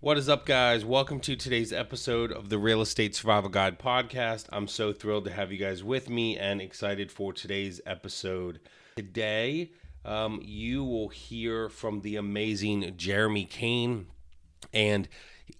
What is up, guys? Welcome to today's episode of the Real Estate Survival Guide podcast. I'm so thrilled to have you guys with me and excited for today's episode. Today, um, you will hear from the amazing Jeremy Kane, and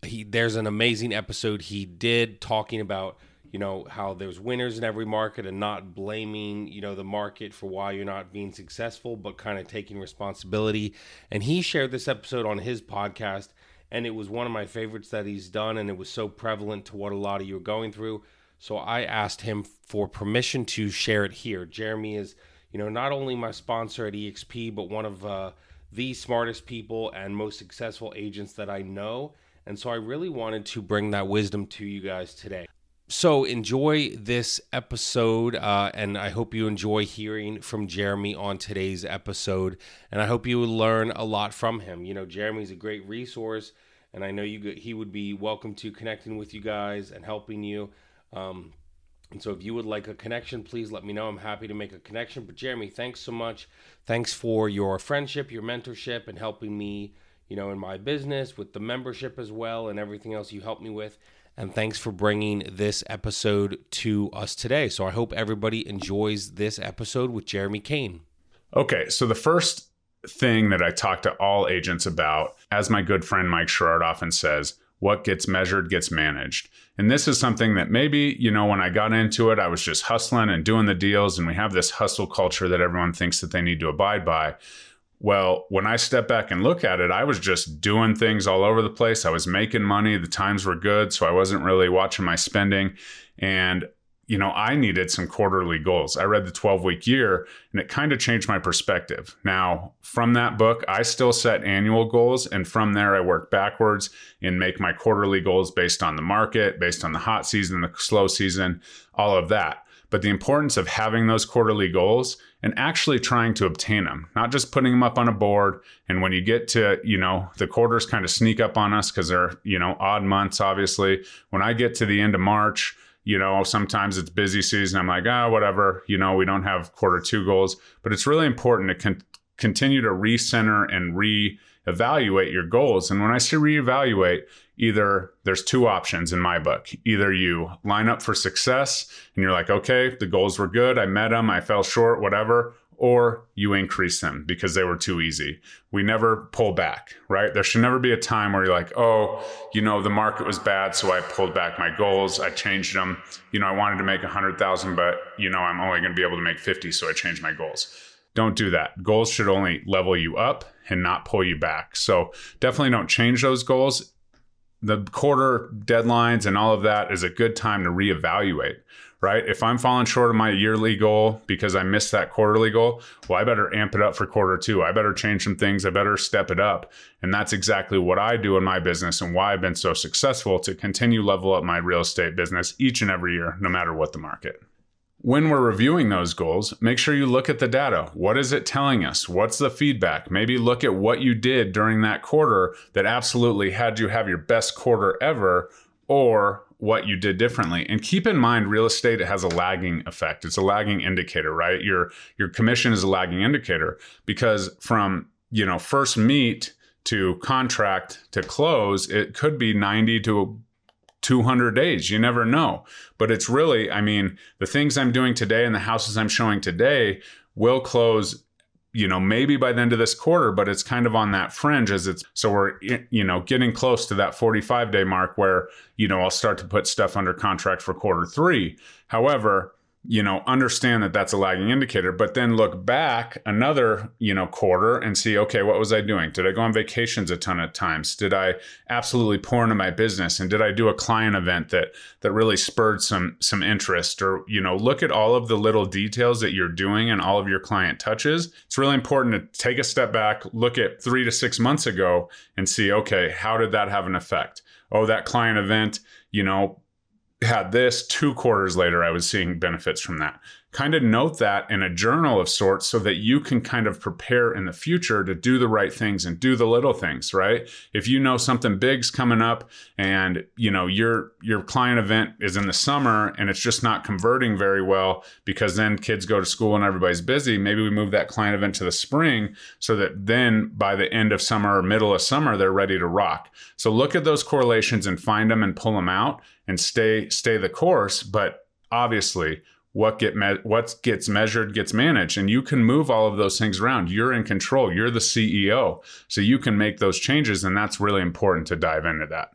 he, there's an amazing episode he did talking about you know how there's winners in every market and not blaming you know the market for why you're not being successful but kind of taking responsibility and he shared this episode on his podcast and it was one of my favorites that he's done and it was so prevalent to what a lot of you are going through. So i asked him for permission to share it here. Jeremy is you know not only my sponsor at exp but one of uh, the smartest people and most successful agents that i know. And so i really wanted to bring that wisdom to you guys today so enjoy this episode, uh, and I hope you enjoy hearing from Jeremy on today's episode. And I hope you learn a lot from him. You know, Jeremy's a great resource, and I know you could, he would be welcome to connecting with you guys and helping you. Um, and so, if you would like a connection, please let me know. I'm happy to make a connection. But Jeremy, thanks so much. Thanks for your friendship, your mentorship, and helping me. You know, in my business with the membership as well, and everything else you helped me with and thanks for bringing this episode to us today. So I hope everybody enjoys this episode with Jeremy Kane. Okay, so the first thing that I talk to all agents about, as my good friend Mike Sherrard often says, what gets measured gets managed. And this is something that maybe, you know, when I got into it, I was just hustling and doing the deals, and we have this hustle culture that everyone thinks that they need to abide by. Well, when I step back and look at it, I was just doing things all over the place. I was making money. The times were good. So I wasn't really watching my spending. And, you know, I needed some quarterly goals. I read the 12 week year and it kind of changed my perspective. Now, from that book, I still set annual goals. And from there, I work backwards and make my quarterly goals based on the market, based on the hot season, the slow season, all of that but the importance of having those quarterly goals and actually trying to obtain them, not just putting them up on a board. And when you get to, you know, the quarters kind of sneak up on us because they're, you know, odd months, obviously. When I get to the end of March, you know, sometimes it's busy season. I'm like, ah, oh, whatever, you know, we don't have quarter two goals, but it's really important to con- continue to recenter and re evaluate your goals. And when I say reevaluate, either there's two options in my book. Either you line up for success and you're like, okay, the goals were good, I met them, I fell short, whatever, or you increase them because they were too easy. We never pull back, right? There should never be a time where you're like, oh, you know, the market was bad, so I pulled back my goals, I changed them. You know, I wanted to make 100,000, but you know, I'm only going to be able to make 50, so I changed my goals. Don't do that. Goals should only level you up and not pull you back. So definitely don't change those goals. The quarter deadlines and all of that is a good time to reevaluate, right? If I'm falling short of my yearly goal because I missed that quarterly goal, well, I better amp it up for quarter two. I better change some things. I better step it up. And that's exactly what I do in my business and why I've been so successful to continue level up my real estate business each and every year, no matter what the market when we're reviewing those goals, make sure you look at the data. What is it telling us? What's the feedback? Maybe look at what you did during that quarter that absolutely had you have your best quarter ever, or what you did differently. And keep in mind, real estate has a lagging effect. It's a lagging indicator, right? Your your commission is a lagging indicator because from you know first meet to contract to close, it could be 90 to 200 days. You never know. But it's really, I mean, the things I'm doing today and the houses I'm showing today will close you know maybe by the end of this quarter but it's kind of on that fringe as it's so we're you know getting close to that 45 day mark where you know I'll start to put stuff under contract for quarter 3 however you know understand that that's a lagging indicator but then look back another you know quarter and see okay what was i doing? Did i go on vacations a ton of times? Did i absolutely pour into my business? And did i do a client event that that really spurred some some interest? Or you know look at all of the little details that you're doing and all of your client touches. It's really important to take a step back look at 3 to 6 months ago and see okay how did that have an effect? Oh that client event you know had this two quarters later i was seeing benefits from that kind of note that in a journal of sorts so that you can kind of prepare in the future to do the right things and do the little things, right? If you know something big's coming up and, you know, your your client event is in the summer and it's just not converting very well because then kids go to school and everybody's busy, maybe we move that client event to the spring so that then by the end of summer or middle of summer they're ready to rock. So look at those correlations and find them and pull them out and stay stay the course, but obviously what get me- what gets measured gets managed. And you can move all of those things around. You're in control. You're the ceo so you can make those changes and that's really important to dive into that.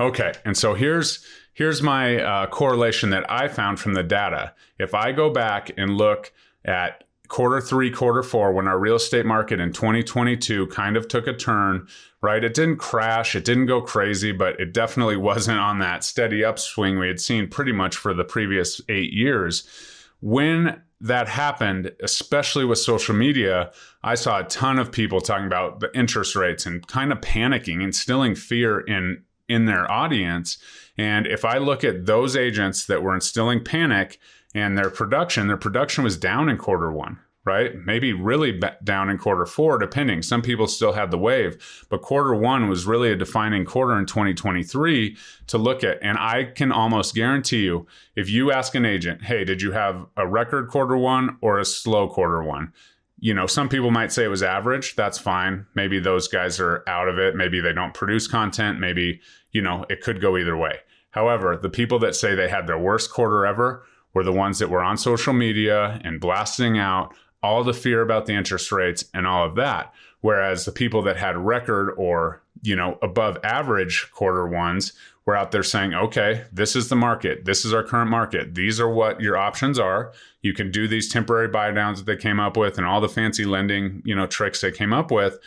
Okay. And so here's here's my uh, correlation that i found from the data. If i go back and look at quarter three, quarter four, when our real estate market in 2022 kind of took a turn, right? It didn't crash, it didn't go crazy, but it definitely wasn't on that steady upswing we had seen pretty much for the previous eight years. When that happened, especially with social media, I saw a ton of people talking about the interest rates and kind of panicking, instilling fear in in their audience. And if I look at those agents that were instilling panic, and their production, their production was down in quarter one, right? Maybe really down in quarter four, depending. Some people still had the wave, but quarter one was really a defining quarter in 2023 to look at. And I can almost guarantee you, if you ask an agent, hey, did you have a record quarter one or a slow quarter one? You know, some people might say it was average. That's fine. Maybe those guys are out of it. Maybe they don't produce content. Maybe, you know, it could go either way. However, the people that say they had their worst quarter ever, were the ones that were on social media and blasting out all the fear about the interest rates and all of that. Whereas the people that had record or, you know, above average quarter ones were out there saying, okay, this is the market. This is our current market. These are what your options are. You can do these temporary buy downs that they came up with and all the fancy lending, you know, tricks they came up with.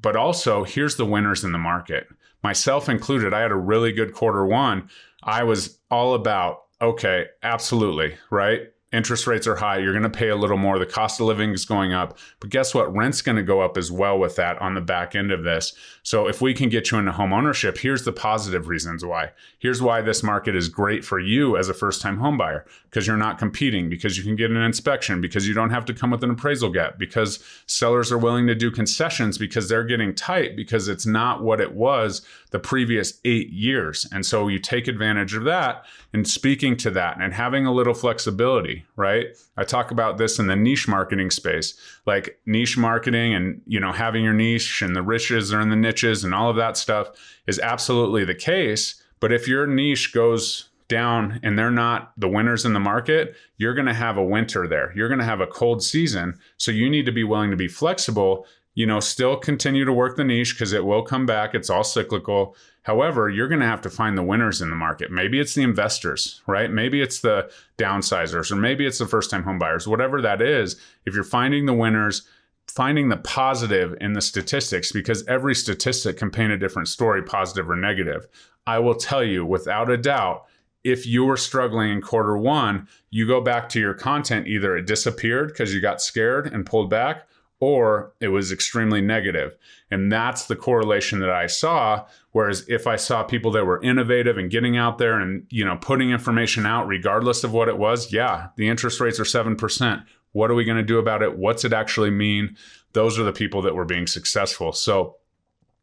But also, here's the winners in the market. Myself included, I had a really good quarter one. I was all about okay, absolutely, right? Interest rates are high. You're going to pay a little more. The cost of living is going up. But guess what? Rent's going to go up as well with that on the back end of this. So if we can get you into home ownership, here's the positive reasons why. Here's why this market is great for you as a first time home buyer because you're not competing, because you can get an inspection, because you don't have to come with an appraisal gap, because sellers are willing to do concessions because they're getting tight because it's not what it was the previous eight years. And so you take advantage of that and speaking to that and having a little flexibility right? I talk about this in the niche marketing space, like niche marketing and, you know, having your niche and the riches are in the niches and all of that stuff is absolutely the case. But if your niche goes down and they're not the winners in the market, you're going to have a winter there. You're going to have a cold season. So you need to be willing to be flexible, you know, still continue to work the niche because it will come back. It's all cyclical However, you're going to have to find the winners in the market. Maybe it's the investors, right? Maybe it's the downsizers, or maybe it's the first time home buyers, whatever that is. If you're finding the winners, finding the positive in the statistics, because every statistic can paint a different story, positive or negative. I will tell you without a doubt, if you were struggling in quarter one, you go back to your content, either it disappeared because you got scared and pulled back, or it was extremely negative. And that's the correlation that I saw. Whereas if I saw people that were innovative and getting out there and, you know, putting information out regardless of what it was, yeah, the interest rates are 7%. What are we going to do about it? What's it actually mean? Those are the people that were being successful. So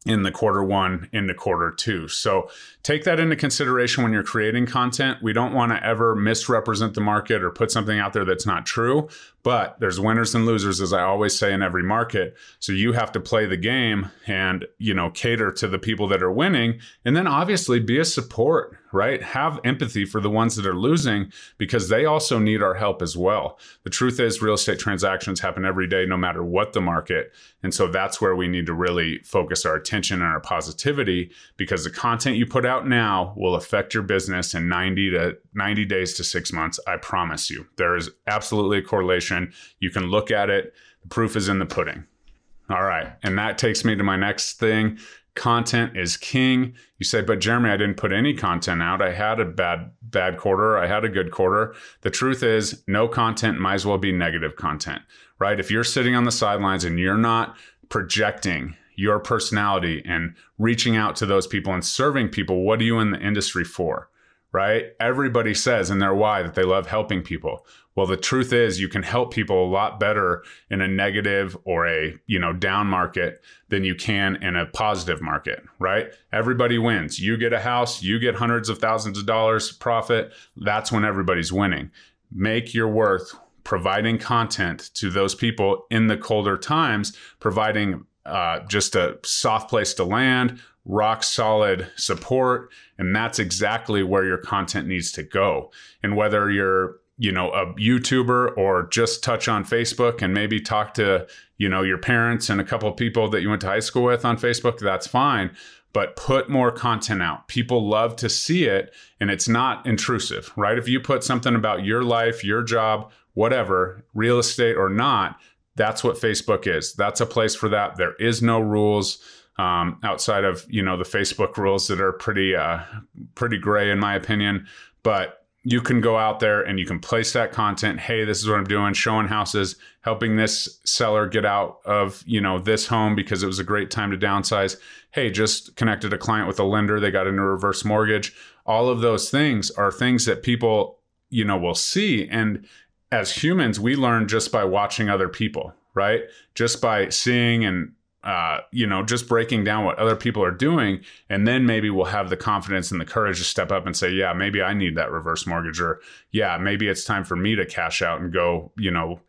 in the quarter one into quarter two. So take that into consideration when you're creating content. We don't want to ever misrepresent the market or put something out there that's not true, but there's winners and losers as I always say in every market. So you have to play the game and, you know, cater to the people that are winning and then obviously be a support, right? Have empathy for the ones that are losing because they also need our help as well. The truth is real estate transactions happen every day no matter what the market. And so that's where we need to really focus our attention and our positivity because the content you put out now will affect your business in 90 to 90 days to six months. I promise you. There is absolutely a correlation. You can look at it. The proof is in the pudding. All right. And that takes me to my next thing. Content is king. You say, but Jeremy, I didn't put any content out. I had a bad, bad quarter. I had a good quarter. The truth is, no content might as well be negative content, right? If you're sitting on the sidelines and you're not projecting your personality and reaching out to those people and serving people. What are you in the industry for? right? Everybody says in their why that they love helping people. Well, the truth is you can help people a lot better in a negative or a, you know, down market than you can in a positive market, right? Everybody wins. You get a house, you get hundreds of thousands of dollars profit. That's when everybody's winning. Make your worth providing content to those people in the colder times, providing uh, just a soft place to land, rock solid support. And that's exactly where your content needs to go. And whether you're, you know, a YouTuber or just touch on Facebook and maybe talk to, you know, your parents and a couple of people that you went to high school with on Facebook, that's fine. But put more content out. People love to see it and it's not intrusive, right? If you put something about your life, your job, whatever, real estate or not, that's what Facebook is. That's a place for that. There is no rules um, outside of you know the Facebook rules that are pretty uh, pretty gray in my opinion. But you can go out there and you can place that content. Hey, this is what I'm doing, showing houses, helping this seller get out of you know this home because it was a great time to downsize. Hey, just connected a client with a lender, they got into a reverse mortgage. All of those things are things that people you know will see and as humans, we learn just by watching other people, right? Just by seeing and uh, you know, just breaking down what other people are doing, and then maybe we'll have the confidence and the courage to step up and say, "Yeah, maybe I need that reverse mortgage," or "Yeah, maybe it's time for me to cash out and go, you know,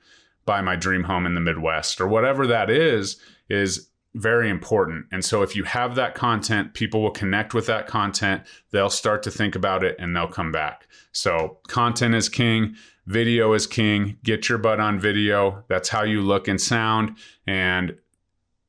buy my dream home in the Midwest," or whatever that is. Is very important. And so if you have that content, people will connect with that content. They'll start to think about it and they'll come back. So content is king. Video is king. Get your butt on video. That's how you look and sound. And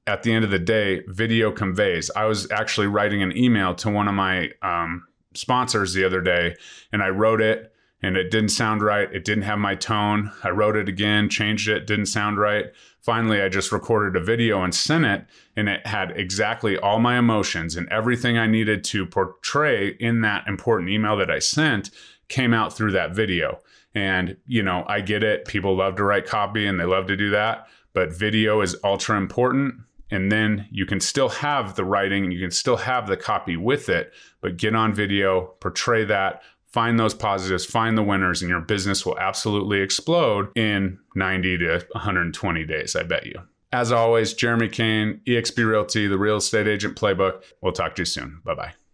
at the end of the day, video conveys. I was actually writing an email to one of my um, sponsors the other day, and I wrote it and it didn't sound right. It didn't have my tone. I wrote it again, changed it, didn't sound right. Finally, I just recorded a video and sent it, and it had exactly all my emotions and everything I needed to portray in that important email that I sent came out through that video. And, you know, I get it. People love to write copy and they love to do that. But video is ultra important. And then you can still have the writing and you can still have the copy with it, but get on video, portray that, find those positives, find the winners, and your business will absolutely explode in 90 to 120 days, I bet you. As always, Jeremy Kane, eXp Realty, the real estate agent playbook. We'll talk to you soon. Bye bye.